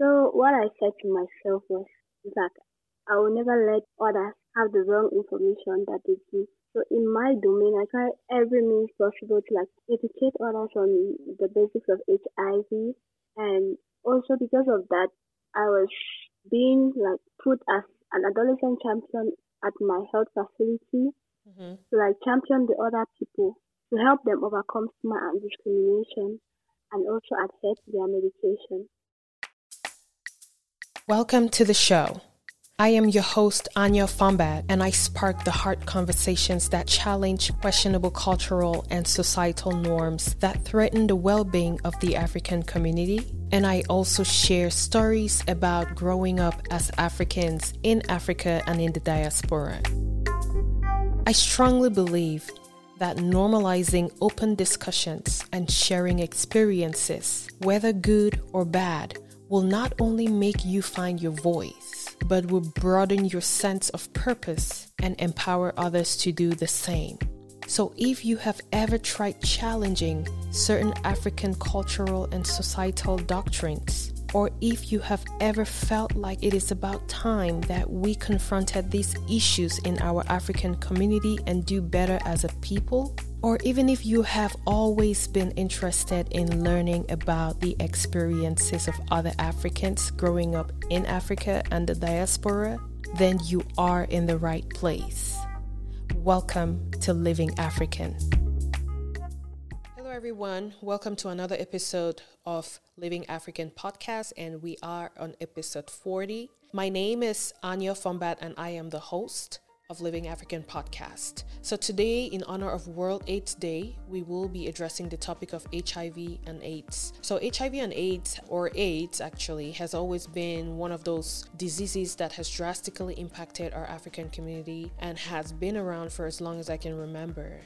So what I said to myself was that I will never let others have the wrong information that they give. So in my domain, I try every means possible to like educate others on the basics of HIV, and also because of that, I was being like put as an adolescent champion at my health facility mm-hmm. to like champion the other people to help them overcome stigma and discrimination and also adhere to their medication. Welcome to the show. I am your host, Anya Fombat, and I spark the heart conversations that challenge questionable cultural and societal norms that threaten the well being of the African community. And I also share stories about growing up as Africans in Africa and in the diaspora. I strongly believe that normalizing open discussions and sharing experiences, whether good or bad, will not only make you find your voice, but will broaden your sense of purpose and empower others to do the same. So, if you have ever tried challenging certain African cultural and societal doctrines, or if you have ever felt like it is about time that we confronted these issues in our African community and do better as a people, or even if you have always been interested in learning about the experiences of other Africans growing up in Africa and the diaspora, then you are in the right place. Welcome to Living African. Everyone. Welcome to another episode of Living African podcast, and we are on episode 40. My name is Anya Fombat, and I am the host of Living African podcast. So, today, in honor of World AIDS Day, we will be addressing the topic of HIV and AIDS. So, HIV and AIDS, or AIDS actually, has always been one of those diseases that has drastically impacted our African community and has been around for as long as I can remember.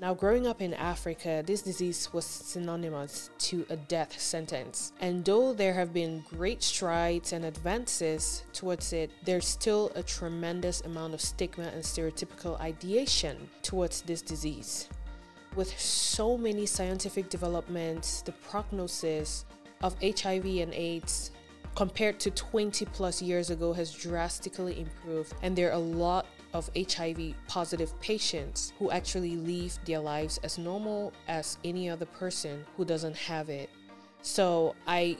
Now, growing up in Africa, this disease was synonymous to a death sentence. And though there have been great strides and advances towards it, there's still a tremendous amount of stigma and stereotypical ideation towards this disease. With so many scientific developments, the prognosis of HIV and AIDS compared to 20 plus years ago has drastically improved, and there are a lot of HIV positive patients who actually live their lives as normal as any other person who doesn't have it. So I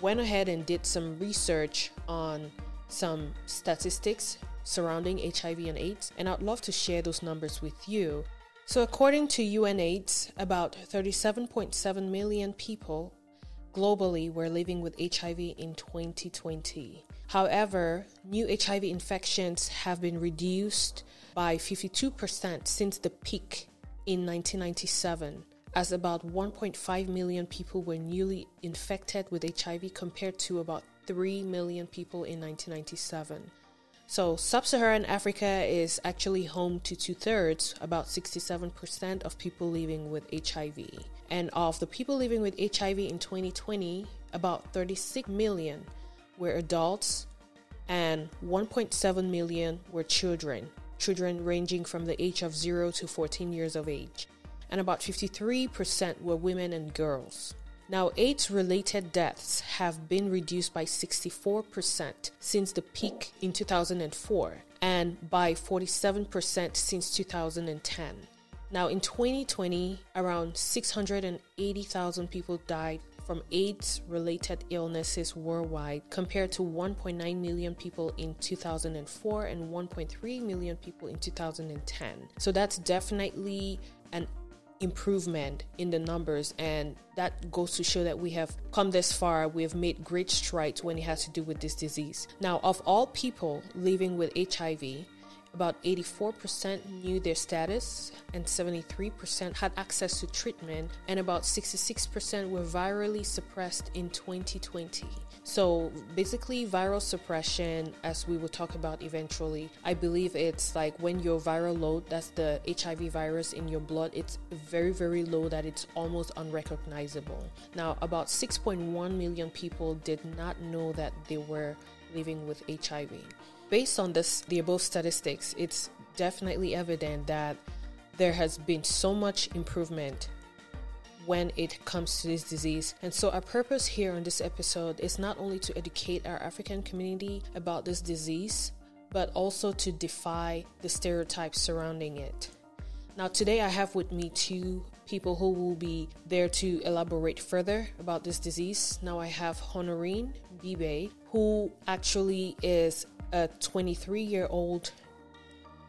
went ahead and did some research on some statistics surrounding HIV and AIDS, and I'd love to share those numbers with you. So, according to UNAIDS, about 37.7 million people globally were living with HIV in 2020. However, new HIV infections have been reduced by 52% since the peak in 1997, as about 1.5 million people were newly infected with HIV compared to about 3 million people in 1997. So, sub Saharan Africa is actually home to two thirds, about 67% of people living with HIV. And of the people living with HIV in 2020, about 36 million were adults and 1.7 million were children, children ranging from the age of 0 to 14 years of age, and about 53% were women and girls. Now, AIDS related deaths have been reduced by 64% since the peak in 2004 and by 47% since 2010. Now, in 2020, around 680,000 people died from AIDS related illnesses worldwide, compared to 1.9 million people in 2004 and 1.3 million people in 2010. So that's definitely an improvement in the numbers and that goes to show that we have come this far we have made great strides when it has to do with this disease now of all people living with hiv about 84% knew their status, and 73% had access to treatment, and about 66% were virally suppressed in 2020. So, basically, viral suppression, as we will talk about eventually, I believe it's like when your viral load, that's the HIV virus in your blood, it's very, very low that it's almost unrecognizable. Now, about 6.1 million people did not know that they were living with HIV. Based on this, the above statistics, it's definitely evident that there has been so much improvement when it comes to this disease. And so, our purpose here on this episode is not only to educate our African community about this disease, but also to defy the stereotypes surrounding it. Now, today I have with me two people who will be there to elaborate further about this disease. Now, I have Honorine Bibe, who actually is a 23 year old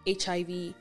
HIV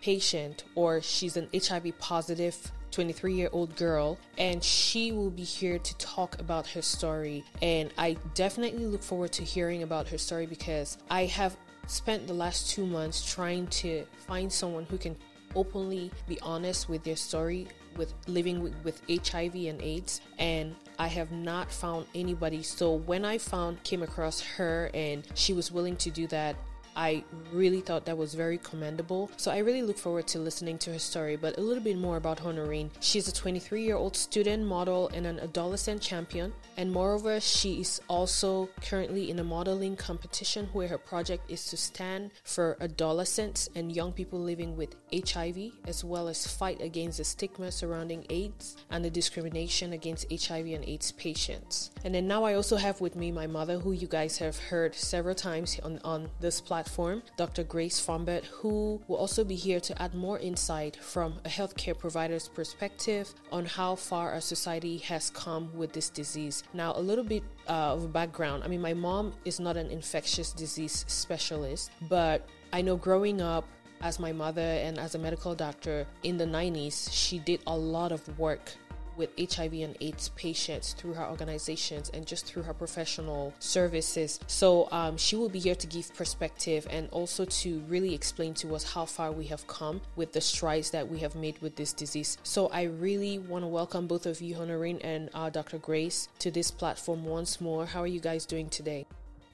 patient, or she's an HIV positive 23 year old girl, and she will be here to talk about her story. And I definitely look forward to hearing about her story because I have spent the last two months trying to find someone who can openly be honest with their story with living with, HIV and AIDS and I have not found anybody. So when I found came across her and she was willing to do that I really thought that was very commendable. So I really look forward to listening to her story, but a little bit more about Honorine. She's a 23 year old student, model, and an adolescent champion. And moreover, she is also currently in a modeling competition where her project is to stand for adolescents and young people living with HIV, as well as fight against the stigma surrounding AIDS and the discrimination against HIV and AIDS patients. And then now I also have with me my mother, who you guys have heard several times on, on this platform platform, Dr. Grace Fombert, who will also be here to add more insight from a healthcare provider's perspective on how far our society has come with this disease. Now, a little bit uh, of background I mean, my mom is not an infectious disease specialist, but I know growing up, as my mother and as a medical doctor in the 90s, she did a lot of work with HIV and AIDS patients through her organizations and just through her professional services. So um, she will be here to give perspective and also to really explain to us how far we have come with the strides that we have made with this disease. So I really want to welcome both of you, Honorine and uh, Dr. Grace, to this platform once more. How are you guys doing today?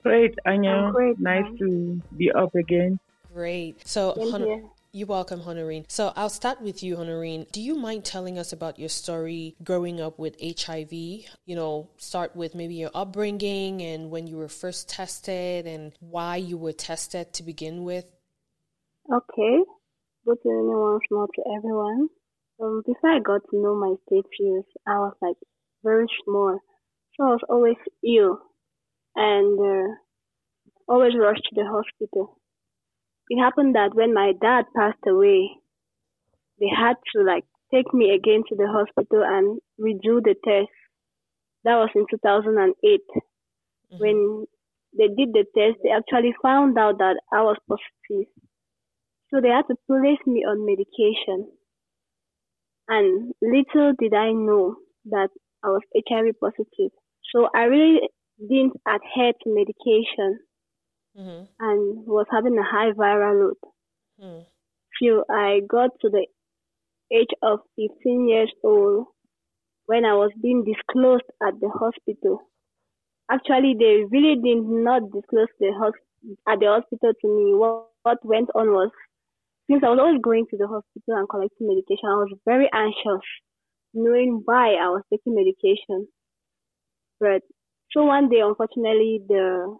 Great, Anya. Great, nice man. to be up again. Great. So, Hon- you're welcome, Honorine. So I'll start with you, Honorine. Do you mind telling us about your story growing up with HIV? You know, start with maybe your upbringing and when you were first tested and why you were tested to begin with. Okay. Good evening once more to everyone. Um, before I got to know my status, I was like very small. So I was always ill and uh, always rushed to the hospital it happened that when my dad passed away, they had to like take me again to the hospital and redo the test. That was in 2008. Mm-hmm. When they did the test, they actually found out that I was positive. So they had to place me on medication. And little did I know that I was HIV positive. So I really didn't adhere to medication mm-hmm. and was having a high viral load. Mm. I got to the age of 15 years old when I was being disclosed at the hospital. Actually, they really did not disclose the hosp- at the hospital to me. What, what went on was, since I was always going to the hospital and collecting medication, I was very anxious, knowing why I was taking medication. But so one day, unfortunately, the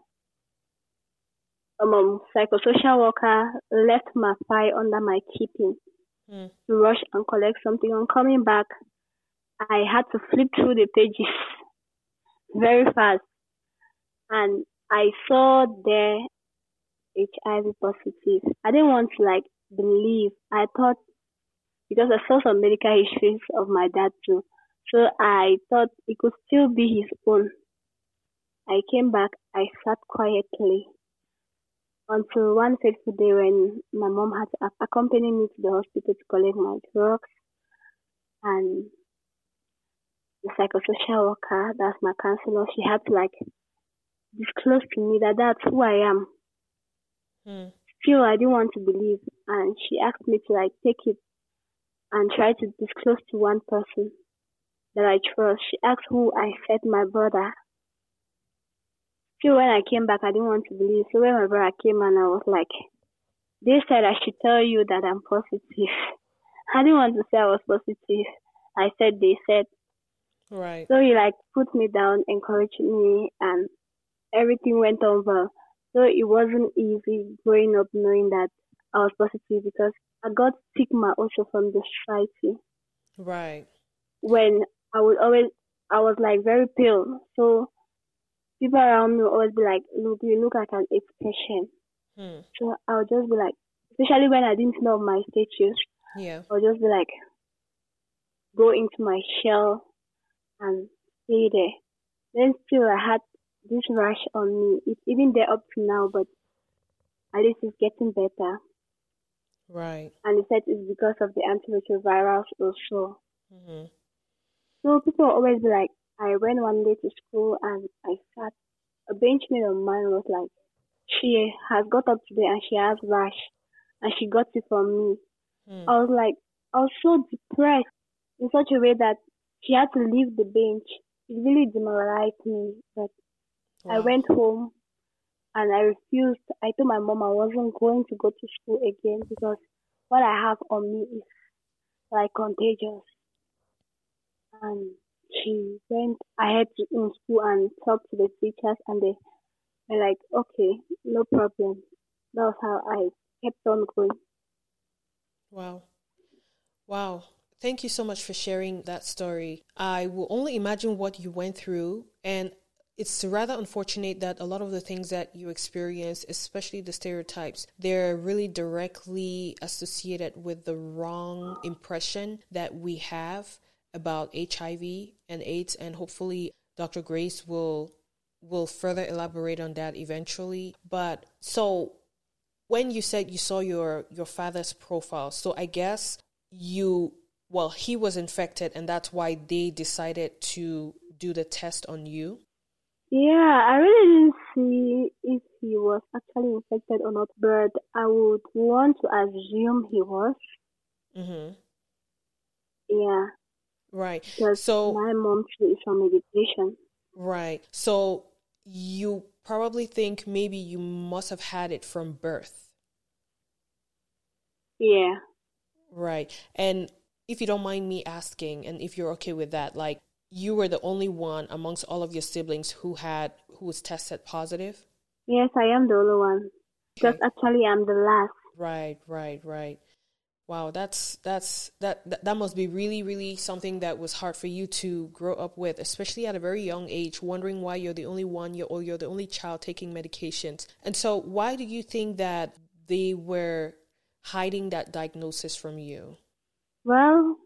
um, psychosocial worker left my file under my keeping mm. to rush and collect something. On coming back, I had to flip through the pages very fast, and I saw there HIV positive. I didn't want to like believe. I thought because I saw some medical histories of my dad too, so I thought it could still be his own. I came back. I sat quietly until one fateful day when my mom had to accompany me to the hospital to collect my drugs and the psychosocial worker, that's my counselor, she had to like disclose to me that that's who I am. Mm. Still, I didn't want to believe, and she asked me to like take it and try to disclose to one person that I trust. She asked who I said my brother Still, when I came back, I didn't want to believe. So when my brother came and I was like, they said I should tell you that I'm positive. I didn't want to say I was positive. I said they said. Right. So he like put me down, encouraged me, and everything went over. So it wasn't easy growing up knowing that I was positive because I got stigma also from the society. Right. when I would always, I was like very pale. So people around me would always be like, look, you look like an expression. Hmm. So I'll just be like, especially when I didn't know my status. Yeah. I would just be like, go into my shell and stay there. Then still I had this rash on me. It's even there up to now, but at least it's getting better. Right. And they said it's because of the antiretrovirals also. Mm-hmm. So people always be like, I went one day to school and I sat. A benchmate of mine was like, she has got up today and she has rash, and she got it from me. Mm. I was like, I was so depressed in such a way that she had to leave the bench. It really demoralized me. But wow. I went home and I refused. I told my mom I wasn't going to go to school again because what I have on me is like contagious. And she went ahead in school and talked to the teachers, and they were like, okay, no problem. That was how I kept on going. Wow. Wow. Thank you so much for sharing that story. I will only imagine what you went through, and it's rather unfortunate that a lot of the things that you experience, especially the stereotypes, they're really directly associated with the wrong impression that we have about HIV and AIDS and hopefully Dr. Grace will will further elaborate on that eventually. But so when you said you saw your your father's profile, so I guess you well, he was infected and that's why they decided to do the test on you. Yeah, I really didn't see if he was actually infected or not, but I would want to assume he was. Mhm. Yeah. Right. Because so my mom is on medication. Right. So you probably think maybe you must have had it from birth. Yeah. Right. And if you don't mind me asking, and if you're okay with that, like you were the only one amongst all of your siblings who had who was tested positive. Yes, I am the only one. Because okay. actually, I'm the last. Right, right, right. Wow, that's that's that, that must be really really something that was hard for you to grow up with, especially at a very young age, wondering why you're the only one you're, or you're the only child taking medications. And so, why do you think that they were hiding that diagnosis from you? Well,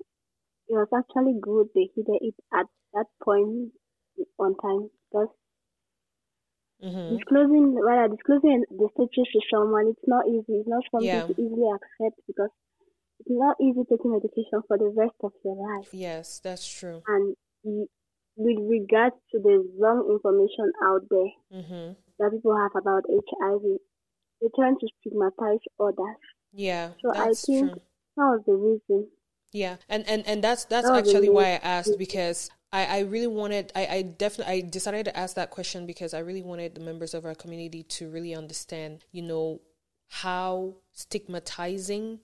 it was actually good they hid it at that point on time because mm-hmm. disclosing rather disclosing the status to someone it's not easy. It's not something yeah. to easily accept because it's not easy taking medication for the rest of your life. Yes, that's true. And with regards to the wrong information out there mm-hmm. that people have about HIV, they tend to stigmatize others. Yeah, so I think true. that was the reason. Yeah, and and and that's that's that actually why I asked because I, I really wanted I, I definitely I decided to ask that question because I really wanted the members of our community to really understand, you know, how stigmatizing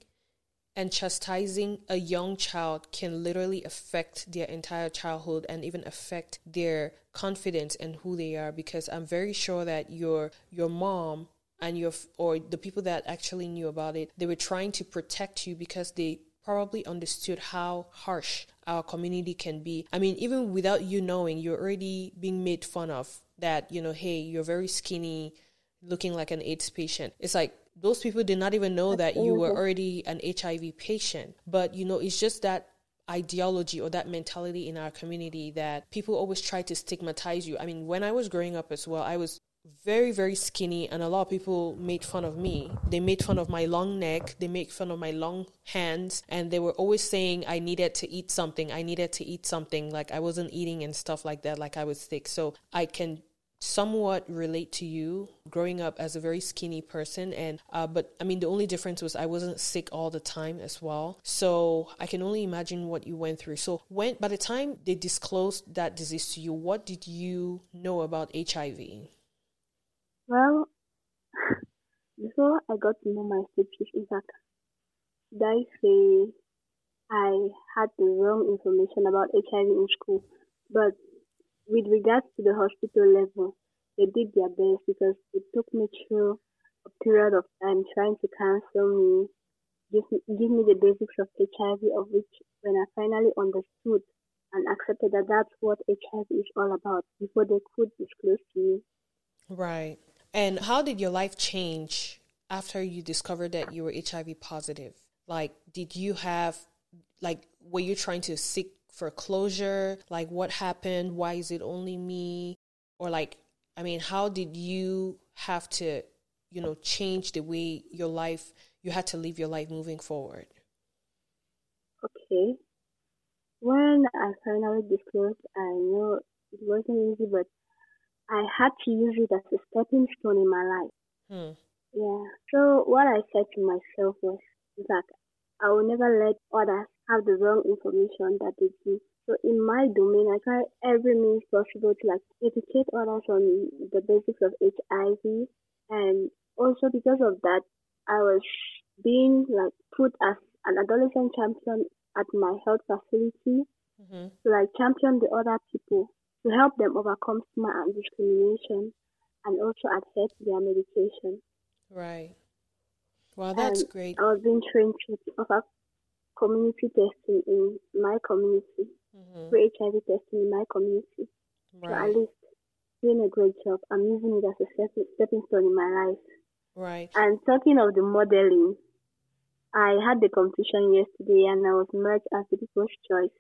and chastising a young child can literally affect their entire childhood and even affect their confidence and who they are because I'm very sure that your your mom and your or the people that actually knew about it they were trying to protect you because they probably understood how harsh our community can be. I mean, even without you knowing, you're already being made fun of that, you know, hey, you're very skinny, looking like an AIDS patient. It's like those people did not even know that you were already an HIV patient. But, you know, it's just that ideology or that mentality in our community that people always try to stigmatize you. I mean, when I was growing up as well, I was very very skinny and a lot of people made fun of me. They made fun of my long neck. They made fun of my long hands. And they were always saying i needed to eat something. I needed to eat something. Like i wasn't eating and stuff like that. Like i was sick so i can somewhat relate to you growing up as a very skinny person. And uh, but i mean the only difference was i wasn't sick all the time as well. So i can only imagine what you went through. So when by the time they disclosed that disease to you what did you know about hiv well, before I got to know my status, in fact, should I say I had the wrong information about HIV in school, but with regards to the hospital level, they did their best because it took me through a period of time trying to counsel me, give me, give me the basics of HIV, of which when I finally understood and accepted that that's what HIV is all about before they could disclose to me. Right. And how did your life change after you discovered that you were HIV positive? Like, did you have, like, were you trying to seek for closure? Like, what happened? Why is it only me? Or, like, I mean, how did you have to, you know, change the way your life, you had to live your life moving forward? Okay. When I finally disclosed, I know it wasn't easy, but I had to use it as a stepping stone in my life. Hmm. Yeah. So what I said to myself was that I will never let others have the wrong information that they give. So in my domain, I try every means possible to like educate others on the basics of HIV, and also because of that, I was being like put as an adolescent champion at my health facility mm-hmm. to like champion the other people to help them overcome stigma and discrimination and also adhere to their medication. Right. Wow, that's and great. I was being trained to offer community testing in my community, mm-hmm. for HIV testing in my community. Right. So at least doing a great job. I'm using it as a stepping stone in my life. Right. And talking of the modeling, I had the competition yesterday and I was merged as the people's choice.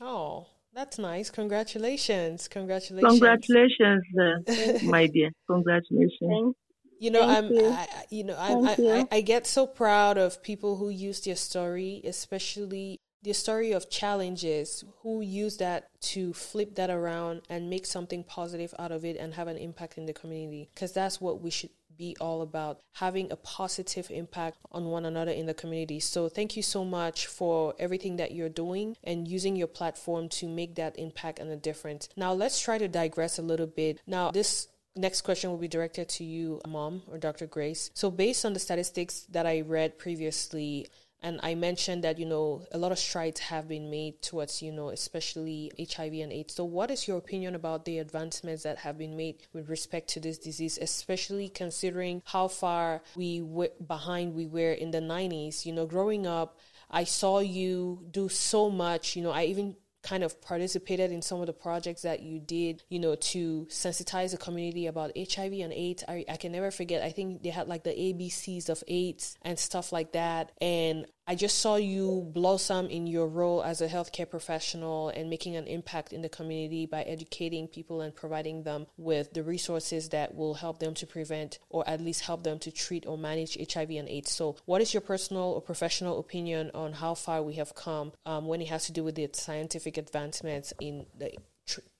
Oh, that's nice. Congratulations. Congratulations. Congratulations, uh, my dear. Congratulations. Thank you know, Thank I'm, you. I, you know, I, I, I, I get so proud of people who use their story, especially the story of challenges, who use that to flip that around and make something positive out of it and have an impact in the community. Because that's what we should be all about having a positive impact on one another in the community. So, thank you so much for everything that you're doing and using your platform to make that impact and a difference. Now, let's try to digress a little bit. Now, this Next question will be directed to you, Mom or Dr. Grace. So, based on the statistics that I read previously, and I mentioned that, you know, a lot of strides have been made towards, you know, especially HIV and AIDS. So, what is your opinion about the advancements that have been made with respect to this disease, especially considering how far we were behind we were in the 90s? You know, growing up, I saw you do so much. You know, I even kind of participated in some of the projects that you did, you know, to sensitize the community about HIV and AIDS. I, I can never forget, I think they had like the ABCs of AIDS and stuff like that. And I just saw you blossom in your role as a healthcare professional and making an impact in the community by educating people and providing them with the resources that will help them to prevent or at least help them to treat or manage HIV and AIDS. So, what is your personal or professional opinion on how far we have come um, when it has to do with the scientific advancements in the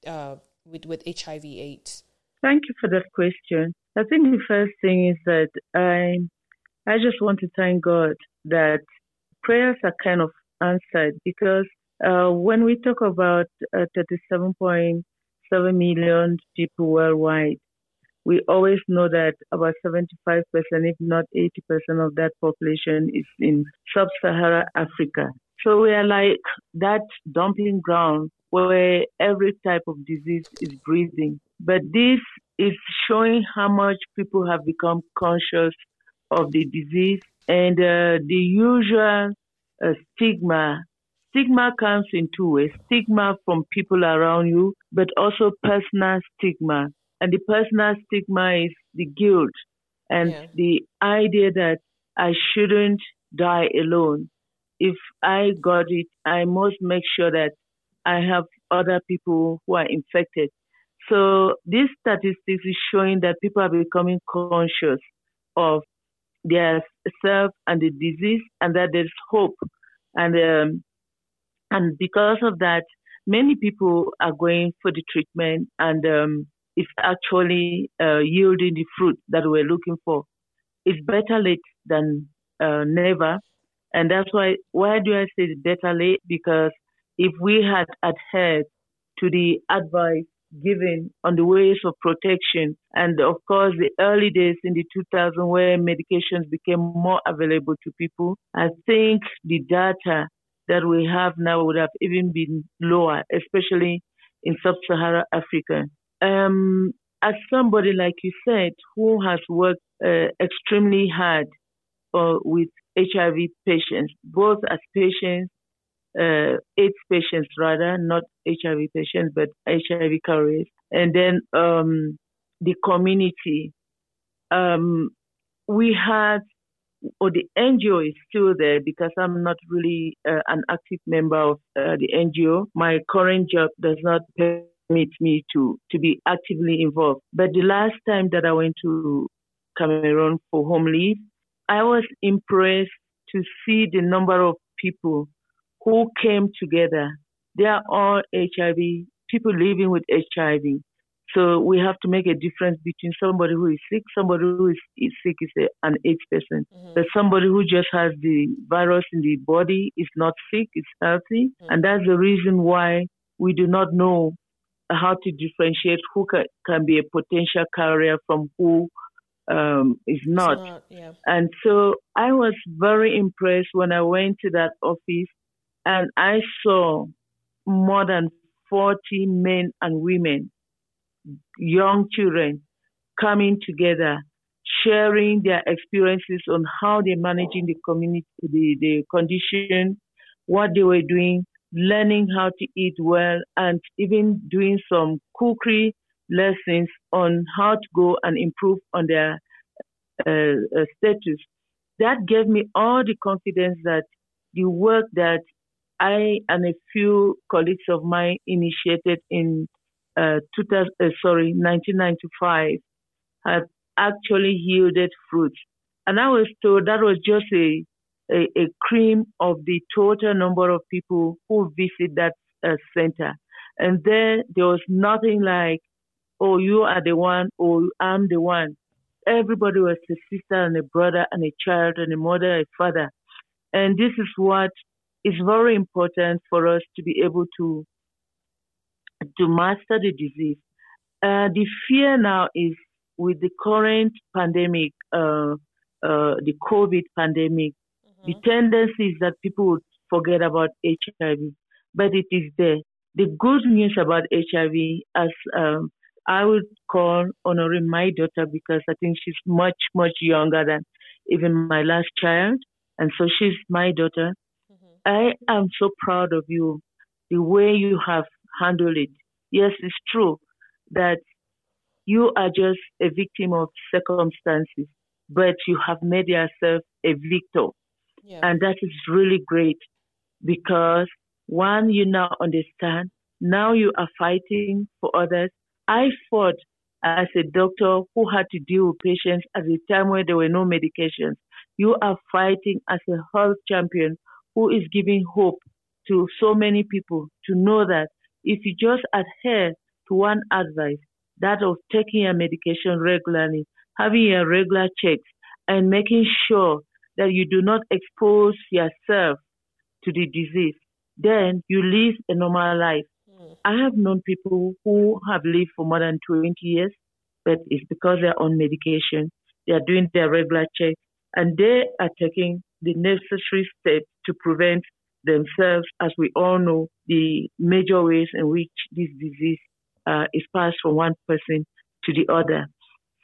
uh, with with HIV/AIDS? Thank you for that question. I think the first thing is that I I just want to thank God that prayers are kind of answered because uh, when we talk about uh, 37.7 million people worldwide, we always know that about 75%, if not 80% of that population is in sub Saharan Africa. So we are like that dumping ground where every type of disease is breathing. But this is showing how much people have become conscious of the disease and uh, the usual uh, stigma. Stigma comes in two ways stigma from people around you, but also personal stigma. And the personal stigma is the guilt and yeah. the idea that I shouldn't die alone. If I got it, I must make sure that I have other people who are infected. So this statistics is showing that people are becoming conscious of their self and the disease, and that there's hope. And um, and because of that, many people are going for the treatment, and um, it's actually uh, yielding the fruit that we're looking for. It's better late than uh, never, and that's why. Why do I say better late? Because if we had adhered to the advice given on the ways of protection. And of course, the early days in the 2000 where medications became more available to people, I think the data that we have now would have even been lower, especially in sub-Saharan Africa. Um, as somebody, like you said, who has worked uh, extremely hard uh, with HIV patients, both as patients uh, AIDS patients rather, not HIV patients, but HIV carriers. And then um, the community. Um, we had, or the NGO is still there because I'm not really uh, an active member of uh, the NGO. My current job does not permit me to, to be actively involved. But the last time that I went to Cameroon for home leave, I was impressed to see the number of people who came together. They are all HIV, people living with HIV. So we have to make a difference between somebody who is sick, somebody who is, is sick is a, an AIDS person, mm-hmm. but somebody who just has the virus in the body is not sick, is healthy. Mm-hmm. And that's the reason why we do not know how to differentiate who can, can be a potential carrier from who um, is not. not yeah. And so I was very impressed when I went to that office and I saw more than 40 men and women, young children coming together, sharing their experiences on how they're managing the community, the, the condition, what they were doing, learning how to eat well, and even doing some cookery lessons on how to go and improve on their uh, uh, status. That gave me all the confidence that the work that I and a few colleagues of mine initiated in uh, 2000, uh, sorry 1995 have actually yielded fruits. And I was told that was just a, a, a cream of the total number of people who visit that uh, center. And then there was nothing like, oh, you are the one, or I'm the one. Everybody was a sister and a brother and a child and a mother, a father. And this is what is very important for us to be able to to master the disease. Uh, the fear now is with the current pandemic, uh, uh, the COVID pandemic, mm-hmm. the tendency is that people would forget about HIV, but it is there. The good news about HIV, as um, I would call Honorine my daughter because I think she's much, much younger than even my last child. And so she's my daughter. I am so proud of you, the way you have handled it. Yes, it's true that you are just a victim of circumstances, but you have made yourself a victor. Yeah. And that is really great because one, you now understand, now you are fighting for others, I fought as a doctor who had to deal with patients at a time where there were no medications. You are fighting as a health champion who is giving hope to so many people to know that if you just adhere to one advice, that of taking your medication regularly, having your regular checks, and making sure that you do not expose yourself to the disease, then you live a normal life. Hmm. I have known people who have lived for more than 20 years, but it's because they're on medication. They are doing their regular checks and they are taking the necessary steps to prevent themselves, as we all know, the major ways in which this disease uh, is passed from one person to the other.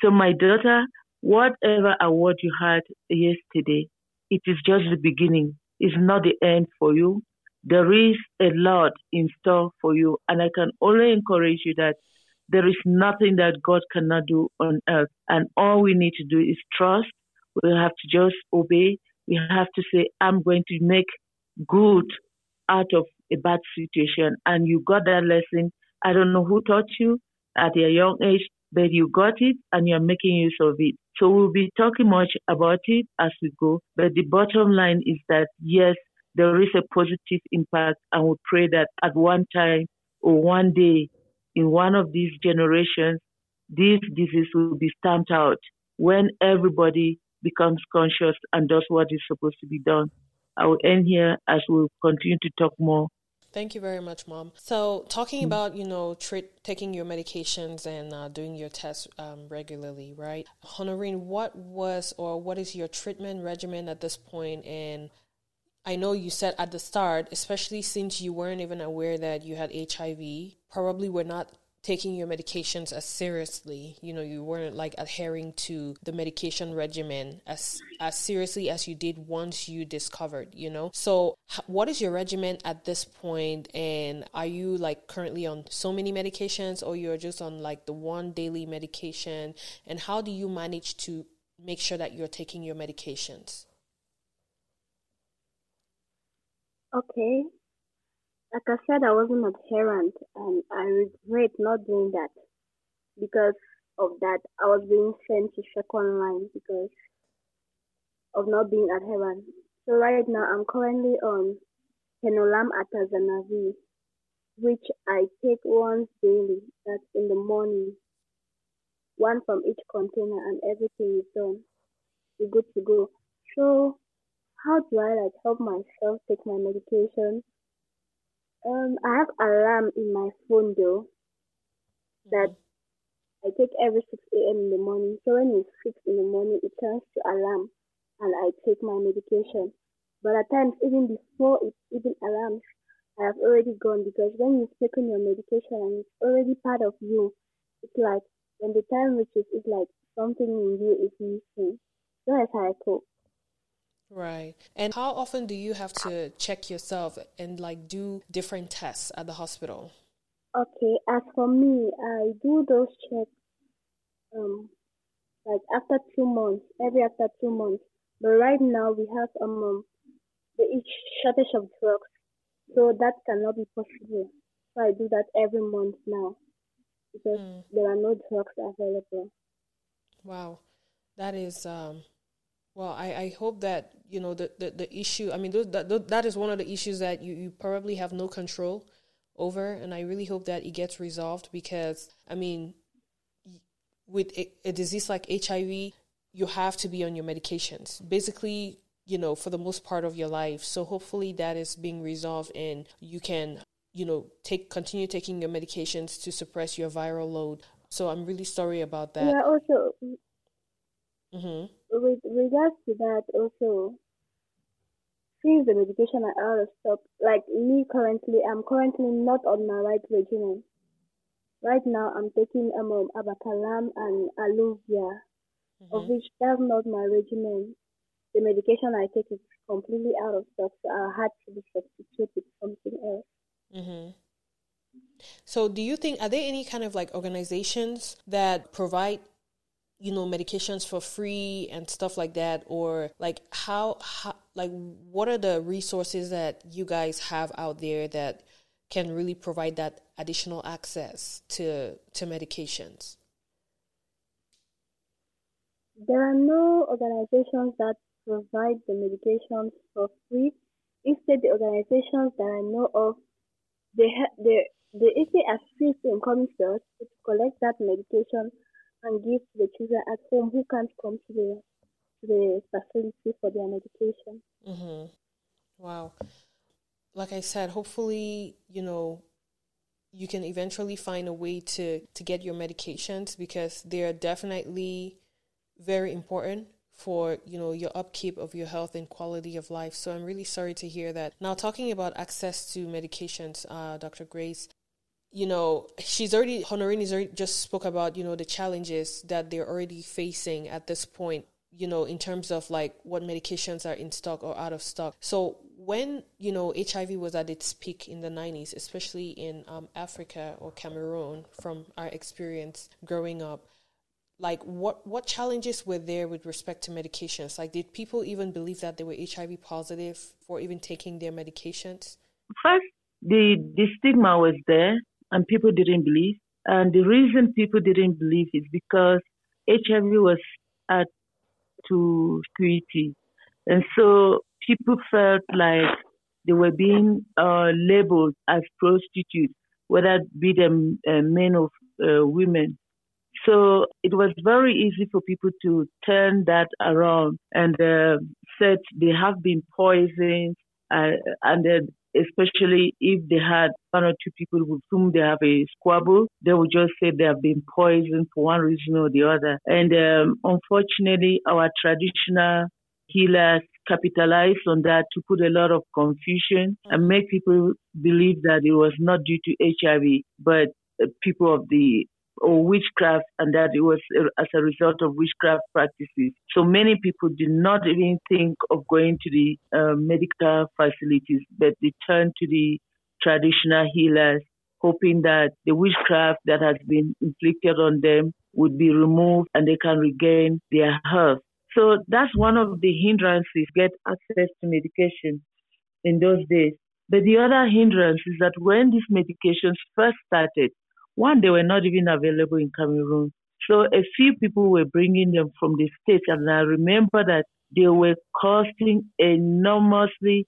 So, my daughter, whatever award you had yesterday, it is just the beginning. It's not the end for you there is a lot in store for you. And I can only encourage you that there is nothing that God cannot do on earth. And all we need to do is trust. We have to just obey. We have to say, I'm going to make good out of a bad situation. And you got that lesson. I don't know who taught you at a young age, but you got it and you're making use of it. So we'll be talking much about it as we go. But the bottom line is that yes, there is a positive impact, and we pray that at one time or one day in one of these generations, this disease will be stamped out when everybody becomes conscious and does what is supposed to be done. I will end here as we'll continue to talk more. Thank you very much, Mom. So, talking mm-hmm. about you know treat, taking your medications and uh, doing your tests um, regularly, right? Honorine, what was or what is your treatment regimen at this point? point, and I know you said at the start, especially since you weren't even aware that you had HIV, probably were not taking your medications as seriously. You know, you weren't like adhering to the medication regimen as as seriously as you did once you discovered, you know. So, what is your regimen at this point and are you like currently on so many medications or you're just on like the one daily medication and how do you manage to make sure that you're taking your medications? Okay, like I said, I wasn't adherent, and I regret not doing that because of that. I was being sent to second line because of not being adherent. So right now, I'm currently on Tenolam Atazanavir, which I take once daily. That's in the morning. One from each container, and everything is done. We're good to go. So, how do I like help myself take my medication? Um, I have alarm in my phone though that I take every 6 a.m. in the morning. So when it's 6 in the morning, it turns to alarm and I take my medication. But at times, even before it even alarms, I have already gone because when you've taken your medication and it's already part of you, it's like when the time reaches, it's like something in you is missing. So that's how I cope. Right. And how often do you have to check yourself and like do different tests at the hospital? Okay, as for me, I do those checks um like after two months, every after two months. But right now we have um, um the shortage of drugs, so that cannot be possible. So I do that every month now because mm. there are no drugs available. Wow, that is um well, I, I hope that you know the, the, the issue. I mean, that that is one of the issues that you, you probably have no control over, and I really hope that it gets resolved because I mean, with a, a disease like HIV, you have to be on your medications. Basically, you know, for the most part of your life. So hopefully that is being resolved, and you can you know take continue taking your medications to suppress your viral load. So I'm really sorry about that. Yeah. Also. Mm-hmm with regards to that also since the medication are out of stock like me currently i'm currently not on my right regimen right now i'm taking um, abacalam and aluvia mm-hmm. of which that's not my regimen the medication i take is completely out of stock so i had to be substituted with something else mm-hmm. so do you think are there any kind of like organizations that provide you know medications for free and stuff like that? Or like how, how like what are the resources that you guys have out there that can really provide that additional access to to medications? There are no organizations that provide the medications for free. Instead the organizations that i know of they ha- they they actually assist in coming us to collect that medication and give to the children at home who can't come to the to the facility for their medication. Mm-hmm. Wow. Like I said, hopefully, you know, you can eventually find a way to to get your medications because they are definitely very important for you know your upkeep of your health and quality of life so i'm really sorry to hear that now talking about access to medications uh, dr grace you know, she's already, Honorine is already just spoke about, you know, the challenges that they're already facing at this point, you know, in terms of like what medications are in stock or out of stock. So when, you know, HIV was at its peak in the 90s, especially in um, Africa or Cameroon, from our experience growing up, like what what challenges were there with respect to medications like did people even believe that they were hiv positive for even taking their medications first the the stigma was there and people didn't believe. And the reason people didn't believe is because HIV was at to purity. And so people felt like they were being uh, labeled as prostitutes, whether it be them uh, men or uh, women. So it was very easy for people to turn that around and uh, said they have been poisoned uh, and especially if they had one or two people with whom they have a squabble, they would just say they have been poisoned for one reason or the other. And um, unfortunately, our traditional healers capitalize on that to put a lot of confusion and make people believe that it was not due to HIV, but uh, people of the or witchcraft, and that it was as a result of witchcraft practices. So many people did not even think of going to the uh, medical facilities, but they turned to the traditional healers, hoping that the witchcraft that has been inflicted on them would be removed and they can regain their health. So that's one of the hindrances, get access to medication in those days. But the other hindrance is that when these medications first started, one, they were not even available in Cameroon. So a few people were bringing them from the States, and I remember that they were costing enormously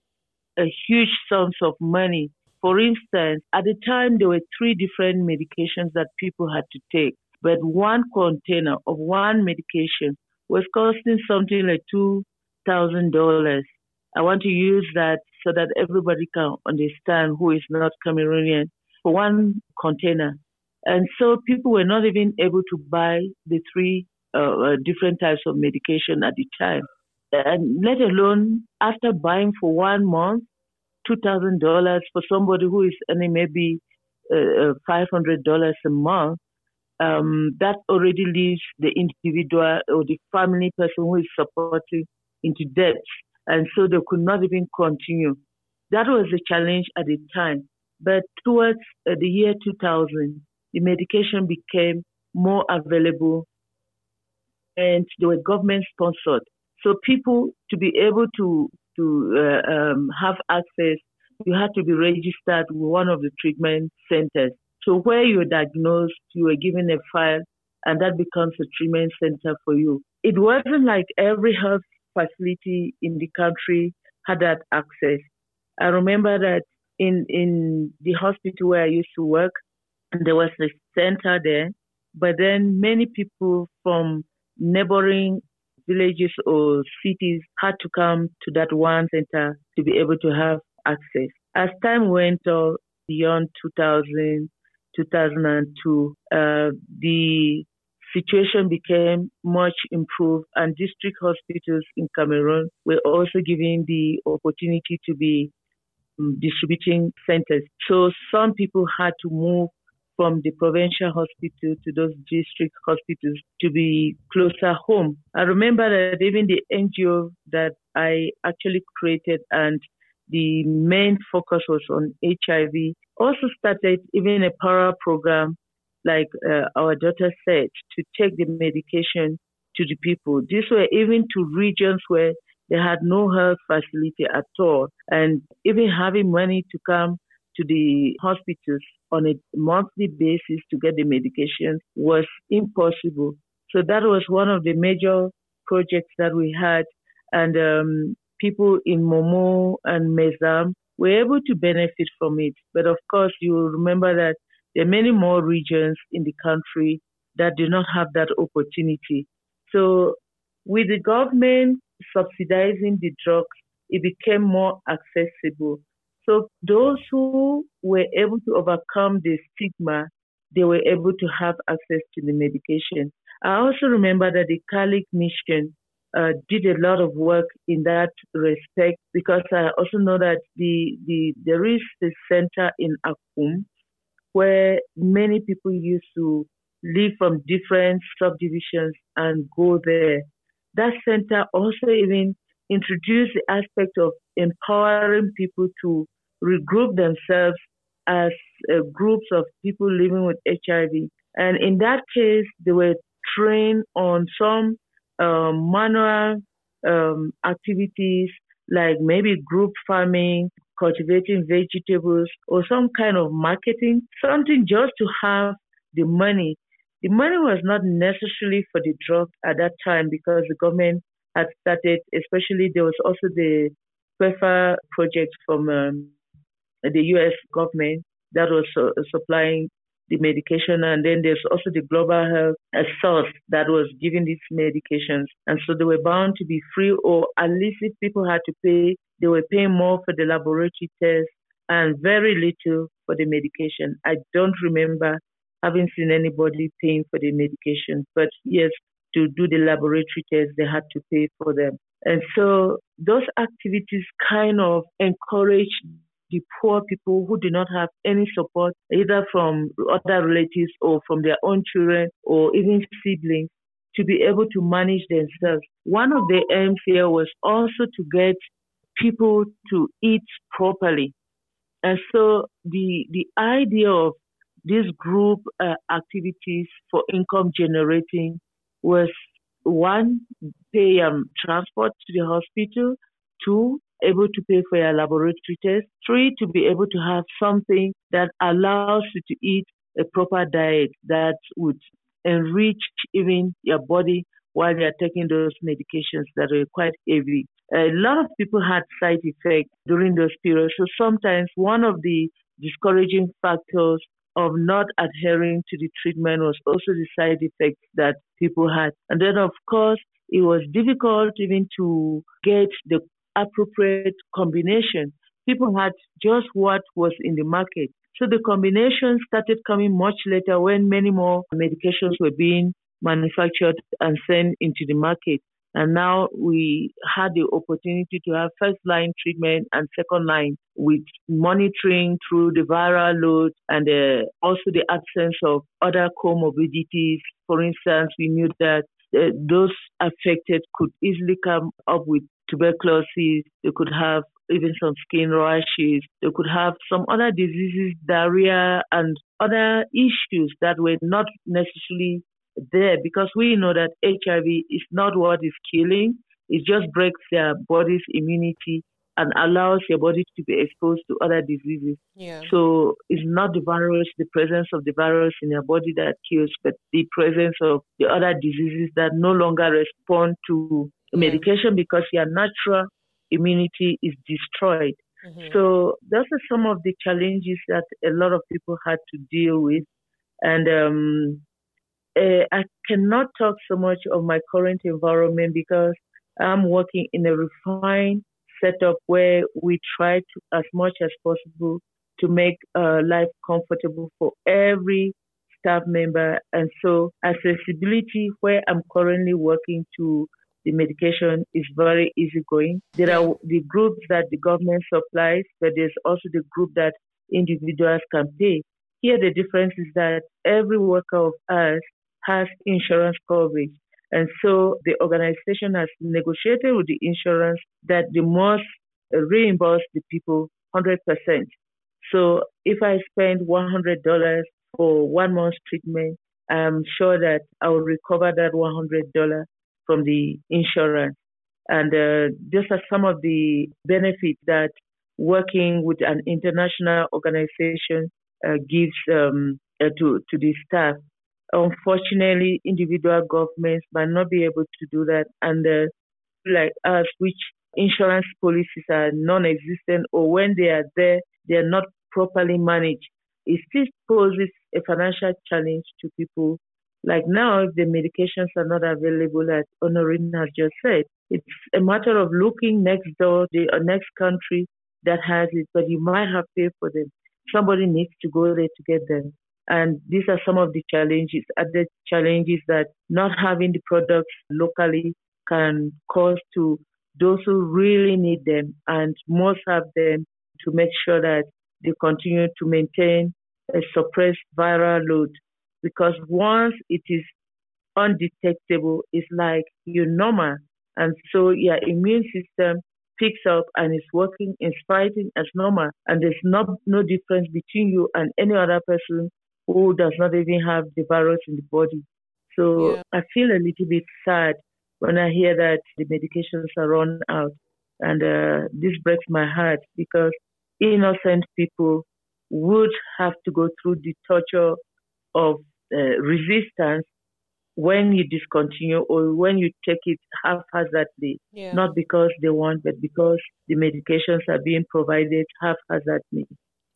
a huge sums of money. For instance, at the time, there were three different medications that people had to take, but one container of one medication was costing something like $2,000. I want to use that so that everybody can understand who is not Cameroonian. For one container, and so people were not even able to buy the three uh, uh different types of medication at the time. And let alone after buying for one month, $2,000 for somebody who is earning maybe uh, uh $500 a month, um, that already leaves the individual or the family person who is supporting into debt. And so they could not even continue. That was a challenge at the time. But towards uh, the year 2000, the medication became more available and they were government sponsored. So people to be able to to uh, um, have access, you had to be registered with one of the treatment centers. So where you're diagnosed, you were given a file, and that becomes a treatment center for you. It wasn't like every health facility in the country had that access. I remember that in in the hospital where I used to work, there was a center there, but then many people from neighboring villages or cities had to come to that one center to be able to have access. As time went on beyond 2000, 2002, uh, the situation became much improved and district hospitals in Cameroon were also given the opportunity to be um, distributing centers. So some people had to move from the provincial hospital to those district hospitals to be closer home. I remember that even the NGO that I actually created and the main focus was on HIV also started even a para program like uh, our daughter said to take the medication to the people. These were even to regions where they had no health facility at all and even having money to come to the hospitals on a monthly basis to get the medication was impossible. So that was one of the major projects that we had. And um, people in Momo and Mezam were able to benefit from it. But of course, you remember that there are many more regions in the country that do not have that opportunity. So with the government subsidizing the drugs, it became more accessible. So those who were able to overcome the stigma, they were able to have access to the medication. I also remember that the Catholic Mission uh, did a lot of work in that respect because I also know that the, the there is a center in Akum where many people used to live from different subdivisions and go there. That center also even introduced the aspect of empowering people to regroup themselves as uh, groups of people living with HIV. And in that case, they were trained on some um, manual um, activities like maybe group farming, cultivating vegetables, or some kind of marketing, something just to have the money. The money was not necessarily for the drug at that time because the government had started, especially there was also the PEPFAR project from um, the U.S. government that was uh, supplying the medication, and then there's also the global health source that was giving these medications, and so they were bound to be free, or at least if people had to pay, they were paying more for the laboratory tests and very little for the medication. I don't remember having seen anybody paying for the medication, but yes, to do the laboratory tests, they had to pay for them. And so those activities kind of encourage the poor people who do not have any support, either from other relatives or from their own children or even siblings, to be able to manage themselves. One of the aims here was also to get people to eat properly. And so the, the idea of this group uh, activities for income generating was one, pay um, transport to the hospital, two, able to pay for your laboratory test, three, to be able to have something that allows you to eat a proper diet that would enrich even your body while you're taking those medications that are quite heavy. A lot of people had side effects during those periods. So sometimes one of the discouraging factors of not adhering to the treatment was also the side effects that people had. And then, of course, it was difficult even to get the appropriate combination. People had just what was in the market. So the combination started coming much later when many more medications were being manufactured and sent into the market. And now we had the opportunity to have first line treatment and second line with monitoring through the viral load and uh, also the absence of other comorbidities. For instance, we knew that uh, those affected could easily come up with tuberculosis, they could have even some skin rashes, they could have some other diseases, diarrhea, and other issues that were not necessarily there because we know that HIV is not what is killing, it just breaks their body's immunity and allows your body to be exposed to other diseases. Yeah. So it's not the virus, the presence of the virus in your body that kills, but the presence of the other diseases that no longer respond to yeah. medication because your natural immunity is destroyed. Mm-hmm. So those are some of the challenges that a lot of people had to deal with. And um, uh, I cannot talk so much of my current environment because I'm working in a refined setup where we try to, as much as possible, to make uh, life comfortable for every staff member. And so, accessibility, where I'm currently working to the medication, is very easygoing. There are the groups that the government supplies, but there's also the group that individuals can pay. Here, the difference is that every worker of ours has insurance coverage. And so the organization has negotiated with the insurance that they must reimburse the people 100%. So if I spend $100 for one month's treatment, I'm sure that I will recover that $100 from the insurance. And uh, these are some of the benefits that working with an international organization uh, gives um, uh, to, to the staff. Unfortunately, individual governments might not be able to do that, and uh, like us, which insurance policies are non-existent, or when they are there, they are not properly managed. It still poses a financial challenge to people. Like now, if the medications are not available, as Honorine has just said, it's a matter of looking next door, the uh, next country that has it, but you might have paid for them. Somebody needs to go there to get them. And these are some of the challenges, other challenges that not having the products locally can cause to those who really need them and must have them to make sure that they continue to maintain a suppressed viral load. Because once it is undetectable, it's like you're normal. And so your immune system picks up and is working, is fighting as normal. And there's no, no difference between you and any other person who does not even have the virus in the body. So yeah. I feel a little bit sad when I hear that the medications are run out. And uh, this breaks my heart because innocent people would have to go through the torture of uh, resistance when you discontinue or when you take it haphazardly, yeah. not because they want, but because the medications are being provided haphazardly.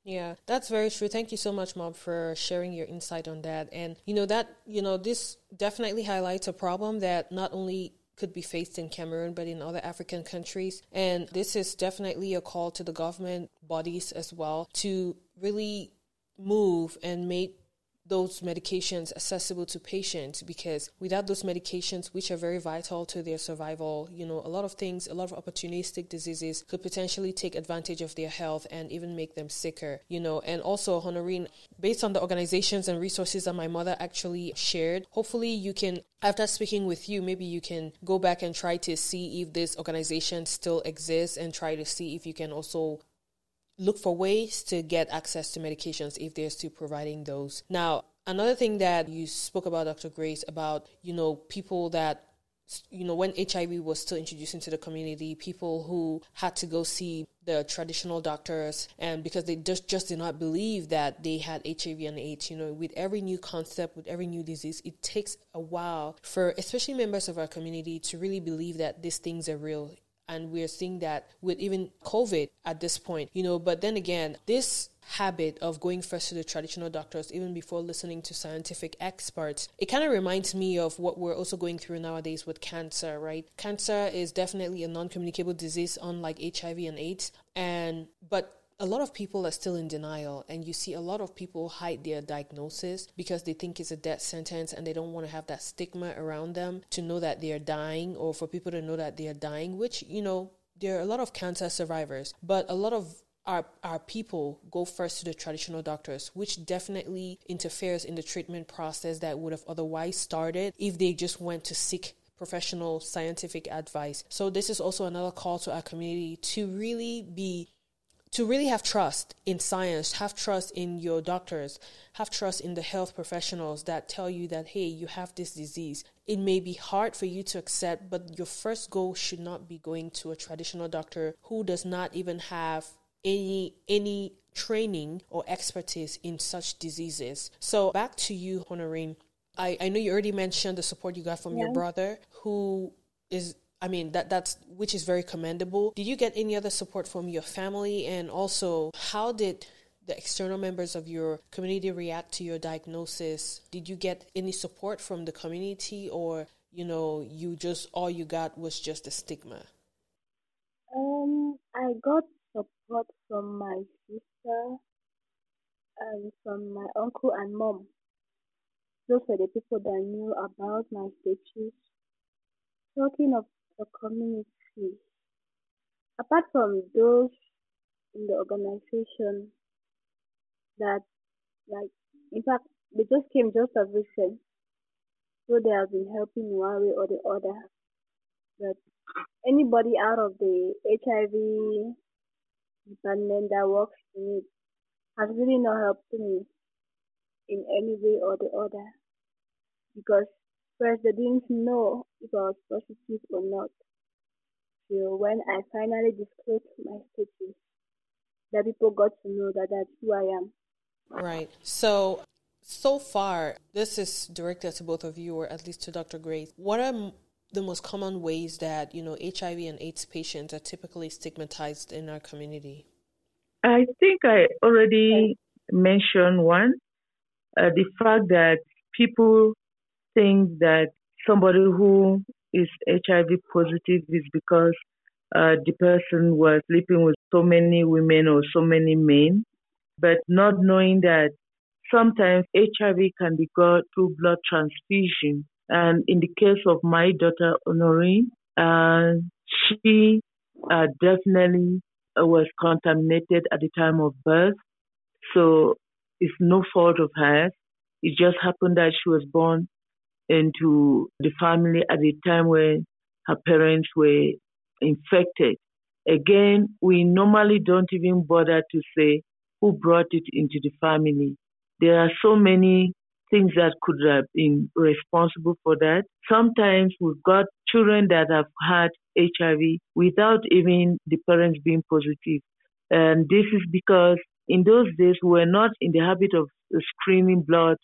Yeah, that's very true. Thank you so much, Mom, for sharing your insight on that. And, you know, that, you know, this definitely highlights a problem that not only could be faced in Cameroon, but in other African countries. And this is definitely a call to the government bodies as well to really move and make those medications accessible to patients because without those medications which are very vital to their survival you know a lot of things a lot of opportunistic diseases could potentially take advantage of their health and even make them sicker you know. And also honorine based on the organizations and resources that my mother actually shared hopefully you can after speaking with you maybe you can go back and try to see if this organization still exists and try to see if you can also look for ways to get access to medications if they're still providing those. Now, another thing that you spoke about, Dr. Grace, about, you know, people that you know, when HIV was still introduced into the community, people who had to go see the traditional doctors and because they just just did not believe that they had HIV and AIDS, you know, with every new concept, with every new disease, it takes a while for especially members of our community to really believe that these things are real and we're seeing that with even COVID at this point, you know. But then again, this habit of going first to the traditional doctors even before listening to scientific experts it kind of reminds me of what we're also going through nowadays with cancer right cancer is definitely a non-communicable disease unlike hiv and aids and but a lot of people are still in denial and you see a lot of people hide their diagnosis because they think it's a death sentence and they don't want to have that stigma around them to know that they are dying or for people to know that they are dying which you know there are a lot of cancer survivors but a lot of our, our people go first to the traditional doctors, which definitely interferes in the treatment process that would have otherwise started if they just went to seek professional scientific advice. So this is also another call to our community to really be to really have trust in science, have trust in your doctors, have trust in the health professionals that tell you that, hey, you have this disease. It may be hard for you to accept, but your first goal should not be going to a traditional doctor who does not even have any any training or expertise in such diseases. So back to you, Honorine. I, I know you already mentioned the support you got from yeah. your brother who is I mean that that's which is very commendable. Did you get any other support from your family and also how did the external members of your community react to your diagnosis? Did you get any support from the community or you know you just all you got was just a stigma? Um I got support from my sister and from my uncle and mom. Those were the people that knew about my status. Talking of the community. Apart from those in the organization that like in fact they just came just as recent. So they have been helping one way or the other. But anybody out of the HIV department that works in it has really not helped me in any way or the other because First, they didn't know if I was positive or not. So when I finally disclosed my status, that people got to know that that's who I am. Right. So, so far, this is directed to both of you, or at least to Dr. Grace. What are the most common ways that you know HIV and AIDS patients are typically stigmatized in our community? I think I already mentioned one. Uh, the fact that people think that somebody who is HIV positive is because uh, the person was sleeping with so many women or so many men, but not knowing that sometimes HIV can be got through blood transfusion. And in the case of my daughter Honorine, uh, she uh, definitely was contaminated at the time of birth. So it's no fault of hers. It just happened that she was born into the family at the time when her parents were infected. Again, we normally don't even bother to say who brought it into the family. There are so many things that could have been responsible for that. Sometimes we've got children that have had HIV without even the parents being positive. And this is because in those days we were not in the habit of screening blood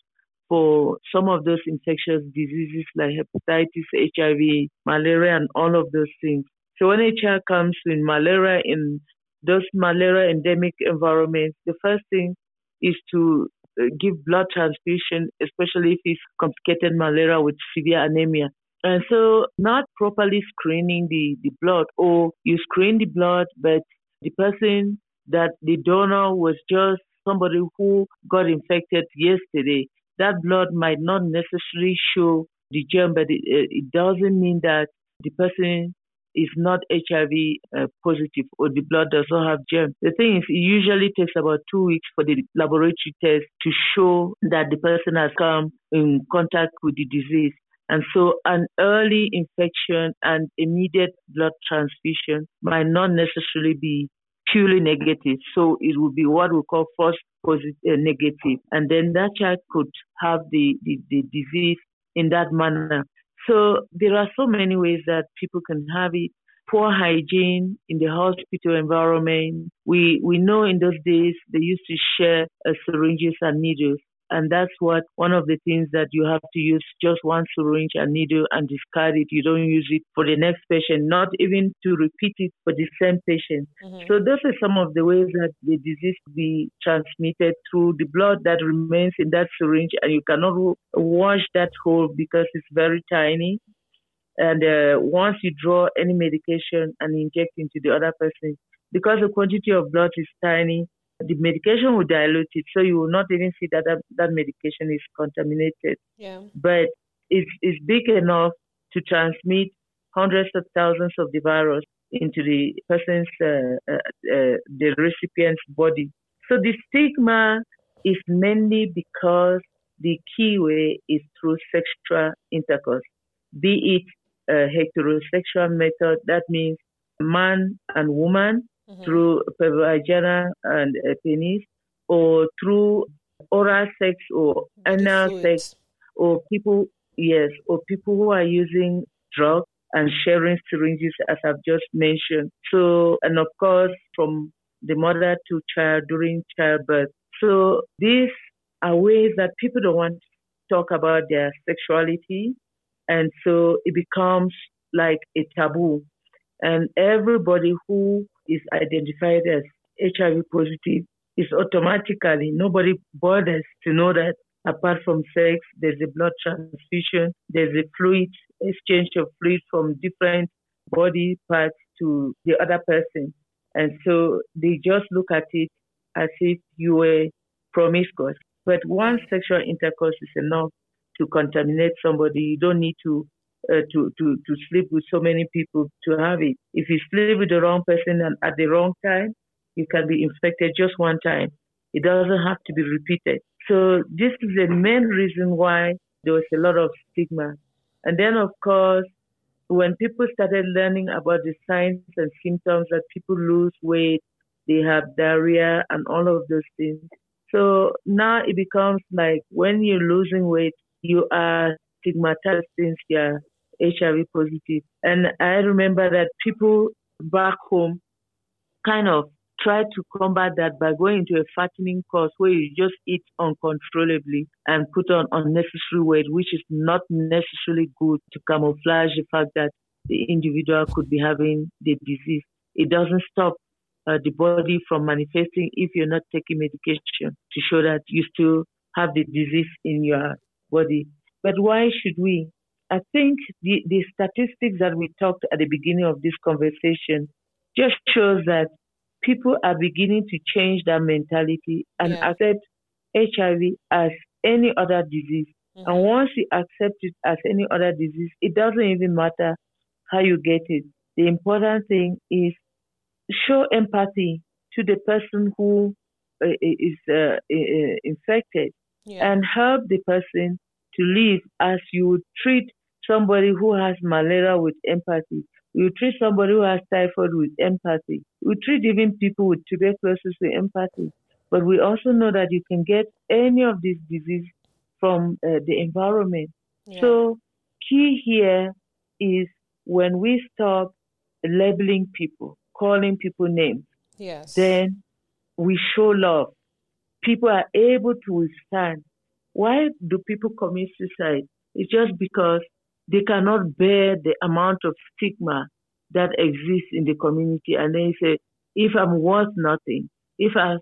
for some of those infectious diseases like hepatitis, HIV, malaria, and all of those things. So when a child comes in malaria in those malaria endemic environments, the first thing is to uh, give blood transfusion, especially if it's complicated malaria with severe anemia. And so not properly screening the, the blood or you screen the blood, but the person that the donor was just somebody who got infected yesterday that blood might not necessarily show the germ, but it, it doesn't mean that the person is not HIV uh, positive or the blood does not have germ. The thing is, it usually takes about two weeks for the laboratory test to show that the person has come in contact with the disease. And so an early infection and immediate blood transfusion might not necessarily be purely negative. So it would be what we call false positive uh. And then that child could have the, the, the disease in that manner. So there are so many ways that people can have it. Poor hygiene in the hospital environment. We we know in those days they used to share uh, syringes and needles. And that's what one of the things that you have to use just one syringe and needle and discard it. You don't use it for the next patient, not even to repeat it for the same patient. Mm-hmm. So those are some of the ways that the disease be transmitted through the blood that remains in that syringe, and you cannot wash that hole because it's very tiny. And uh, once you draw any medication and inject into the other person, because the quantity of blood is tiny, the medication will dilute it, so you will not even see that that, that medication is contaminated. Yeah. But it's, it's big enough to transmit hundreds of thousands of the virus into the person's, uh, uh, uh, the recipient's body. So the stigma is mainly because the key way is through sexual intercourse, be it a heterosexual method, that means man and woman, mm-hmm. through vagina and penis, or through oral sex or anal sex, or people, yes, or people who are using drugs and sharing syringes, as I've just mentioned. So, and of course, from the mother to child during childbirth. So, these are ways that people don't want to talk about their sexuality. And so it becomes like a taboo. And everybody who is identified as HIV positive is automatically, nobody bothers to know that apart from sex, there's a blood transfusion, there's a fluid, exchange of fluid from different body parts to the other person. And so they just look at it as if you were promiscuous. But once sexual intercourse is enough to contaminate somebody, you don't need to uh, to, to, to sleep with so many people to have it. If you sleep with the wrong person and at the wrong time, you can be infected just one time. It doesn't have to be repeated. So this is the main reason why there was a lot of stigma. And then, of course, when people started learning about the signs and symptoms that people lose weight, they have diarrhea and all of those things. So now it becomes like when you're losing weight, you are stigmatized since you're HIV positive. And I remember that people back home kind of tried to combat that by going into a fattening course where you just eat uncontrollably and put on unnecessary weight, which is not necessarily good to camouflage the fact that the individual could be having the disease. It doesn't stop uh, the body from manifesting if you're not taking medication to show that you still have the disease in your body. But why should we? I think the, the statistics that we talked at the beginning of this conversation just shows that people are beginning to change their mentality and yeah. accept HIV as any other disease. Mm-hmm. And once you accept it as any other disease, it doesn't even matter how you get it. The important thing is show empathy to the person who uh, is uh, uh, infected yeah. and help the person to live as you would treat somebody who has malaria with empathy. You treat somebody who has typhoid with empathy. We treat even people with tuberculosis with empathy. But we also know that you can get any of these diseases from uh, the environment. Yeah. So, key here is when we stop labeling people, calling people names, yes. then we show love. People are able to withstand. Why do people commit suicide? It's just because they cannot bear the amount of stigma that exists in the community. And they say, if I'm worth nothing, if I'm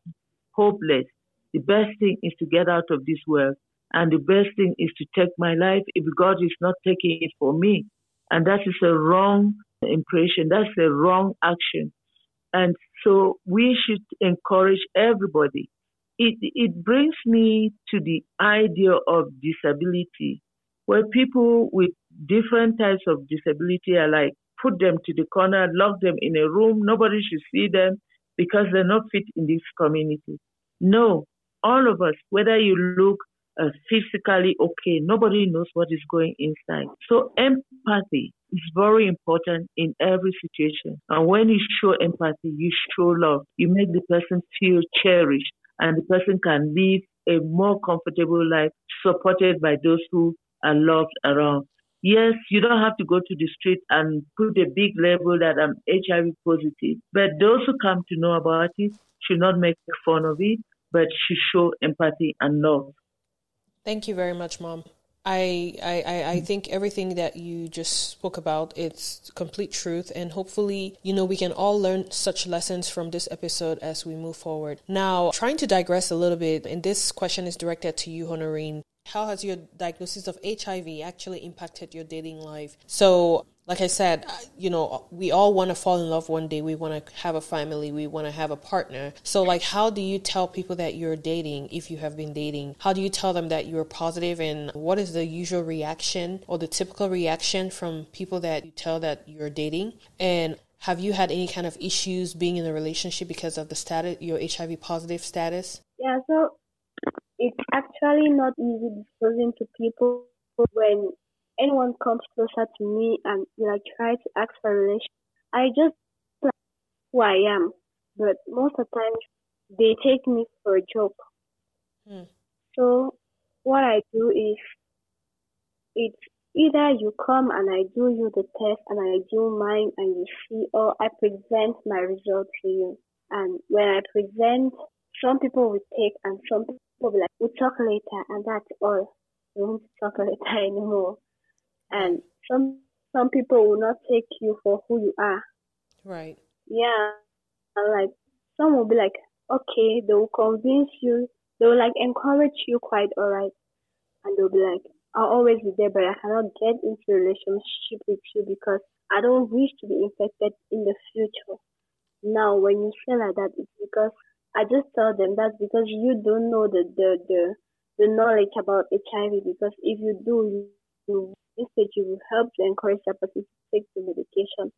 hopeless, the best thing is to get out of this world. And the best thing is to take my life if God is not taking it for me. And that is a wrong impression. That's a wrong action. And so we should encourage everybody, it, it brings me to the idea of disability, where people with different types of disability are like, put them to the corner, lock them in a room, nobody should see them because they're not fit in this community. No, all of us, whether you look uh, physically okay, nobody knows what is going inside. So empathy is very important in every situation. And when you show empathy, you show love. You make the person feel cherished and the person can live a more comfortable life supported by those who are loved around. Yes, you don't have to go to the street and put a big label that I'm HIV positive, but those who come to know about it should not make fun of it, but should show empathy and love. Thank you very much, Mom. I, I, I think everything that you just spoke about, it's complete truth. And hopefully, you know, we can all learn such lessons from this episode as we move forward. Now, trying to digress a little bit, and this question is directed to you, Honorine. How has your diagnosis of HIV actually impacted your dating life? So, like I said, uh, you know, we all want to fall in love one day. We want to have a family. We want to have a partner. So, like, how do you tell people that you're dating if you have been dating? How do you tell them that you're positive? positive and what is the usual reaction or the typical reaction from people that you tell that you're dating? And have you had any kind of issues being in a relationship because of the status, your HIV positive status? Yeah, so it's actually not easy disclosing to people when anyone comes closer to me and like try to ask for a relation. I just like who I am, but most of the time they take me for a joke. Hmm. So what I do is it's either you come and I do you the test and I do mine and you see, or I present my result to you. And when I present, some people will take and some people will be like, we'll talk later and that's all. We won't talk later anymore and some some people will not take you for who you are. Right. Yeah. And like some will be like, okay, they will convince you, they will like encourage you quite alright. And they'll be like, I'll always be there but I cannot get into a relationship with you because I don't wish to be infected in the future. Now when you say like that it's because I just tell them that's because you don't know the the the, the knowledge about HIV because if you do you this stage will help to encourage the person to take the medication.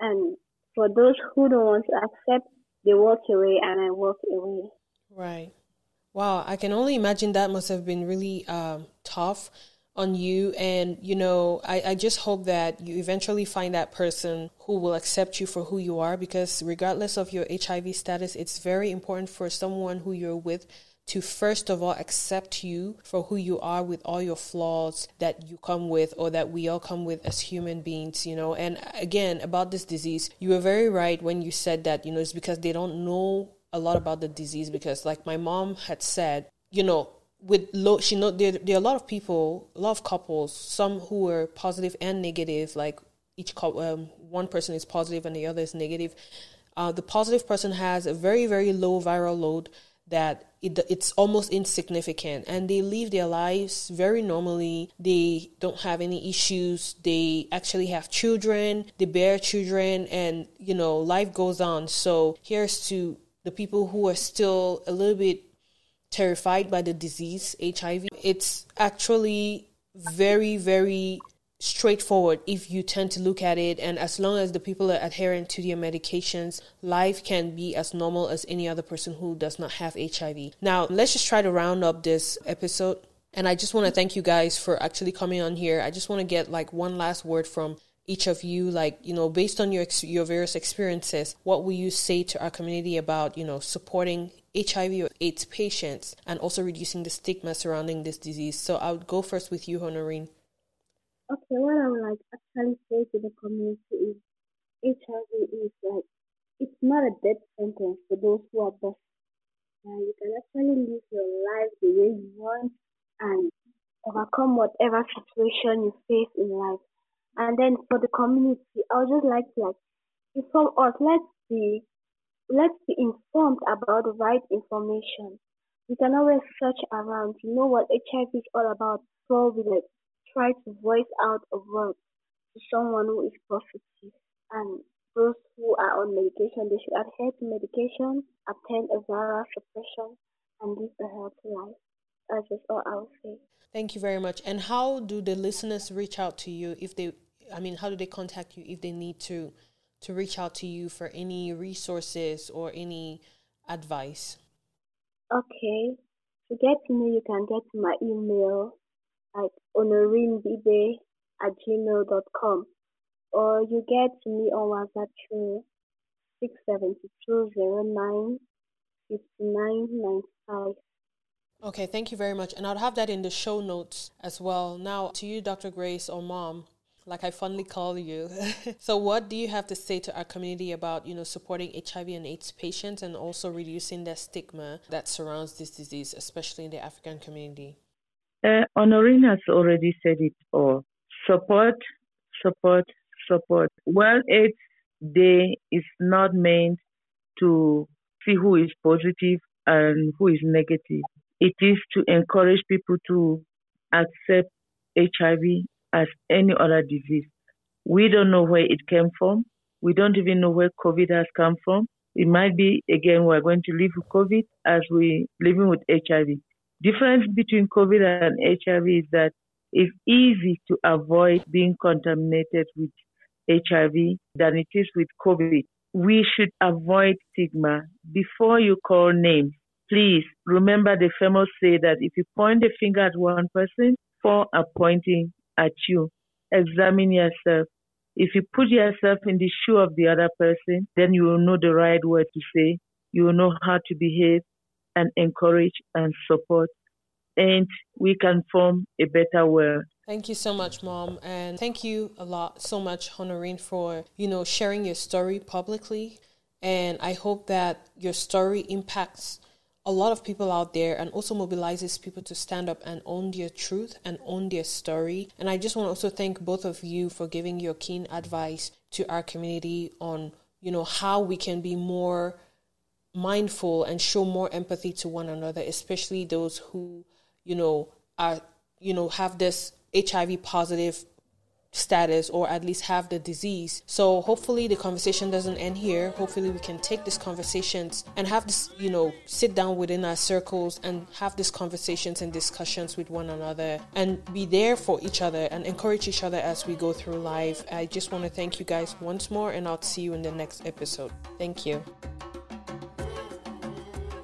And for those who don't want to accept, they walk away and I walk away. Right. Wow, I can only imagine that must have been really um, tough on you. And, you know, I, I just hope that you eventually find that person who will accept you for who you are because, regardless of your HIV status, it's very important for someone who you're with to first of all accept you for who you are with all your flaws that you come with or that we all come with as human beings, you know. And again, about this disease, you were very right when you said that, you know, it's because they don't know a lot about the disease because like my mom had said, you know, with low she know there, there are a lot of people, a lot of couples, some who were positive and negative, like each um, one person is positive and the other is negative. Uh, the positive person has a very very low viral load that it, it's almost insignificant and they live their lives very normally. They don't have any issues. They actually have children. They bear children and you know life goes on. So here's to the people who are still a little bit terrified by the disease hiv it's actually very very straightforward if you tend to look at it. And as long as the people are adherent to their medications life can be as normal as any other person who does not have hiv now let's just try to round up this episode. And i just want to thank you guys for actually coming on here. I just want to get like one last word from each of you. Like you know based on your your various experiences what will you say to our community about you know supporting hiv or aids patients and also reducing the stigma surrounding this disease? So i would go first with you honorine Okay, what I would like actually say to the community is HIV is like it's not a death sentence for those who are busted. Uh, you can actually live your life the way you want and overcome whatever situation you face in life. And then for the community, I would just like to like inform us. Let's be let's be informed about the right information. You can always search around to know what HIV is all about we like try to voice out a word to someone who is positive and those who are on medication, they should adhere to medication, attend a viral suppression, and live a healthy life. That's just all I'll say. Thank you very much. And how do the listeners reach out to you if they I mean, how do they contact you if they need to to reach out to you for any resources or any advice? Okay. To get to me, you can get to my email at honorinbibe at gmail.com or you get me on WhatsApp through 67209 5995. Okay, thank you very much. And I'll have that in the show notes as well. Now, to you, Dr. Grace or Mom, like I fondly call you. so, what do you have to say to our community about, you know, supporting HIV and AIDS patients and also reducing the stigma that surrounds this disease, especially in the African community? Uh, Honorine has already said it all. Support, support, support. World AIDS Day is not meant to see who is positive and who is negative. It is to encourage people to accept HIV as any other disease. We don't know where it came from. We don't even know where COVID has come from. It might be, again, we're going to live with COVID as we're living with HIV. Difference between COVID and HIV is that it's easy to avoid being contaminated with HIV than it is with COVID. We should avoid stigma. Before you call names, please remember the famous say that if you point a finger at one person, four are pointing at you. Examine yourself. If you put yourself in the shoe of the other person, then you will know the right word to say. You will know how to behave and encourage and support. And we can form a better world. Thank you so much, Mom. And thank you a lot, so much, Honorine, for, you know, sharing your story publicly. And I hope that your story impacts a lot of people out there and also mobilizes people to stand up and own their truth and own their story. And I just want to also thank both of you for giving your keen advice to our community on, you know, how we can be more mindful and show more empathy to one another, especially those who, you know, are, you know, have this HIV positive status or at least have the disease. So hopefully the conversation doesn't end here. Hopefully we can take these conversations and have this, you know, sit down within our circles and have these conversations and discussions with one another and be there for each other and encourage each other as we go through life. I just want to thank you guys once more and I'll see you in the next episode. Thank you.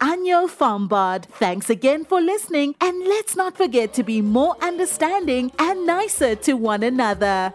at Anyo Fambard. Thanks again for listening, and let's not forget to be more understanding and nicer to one another.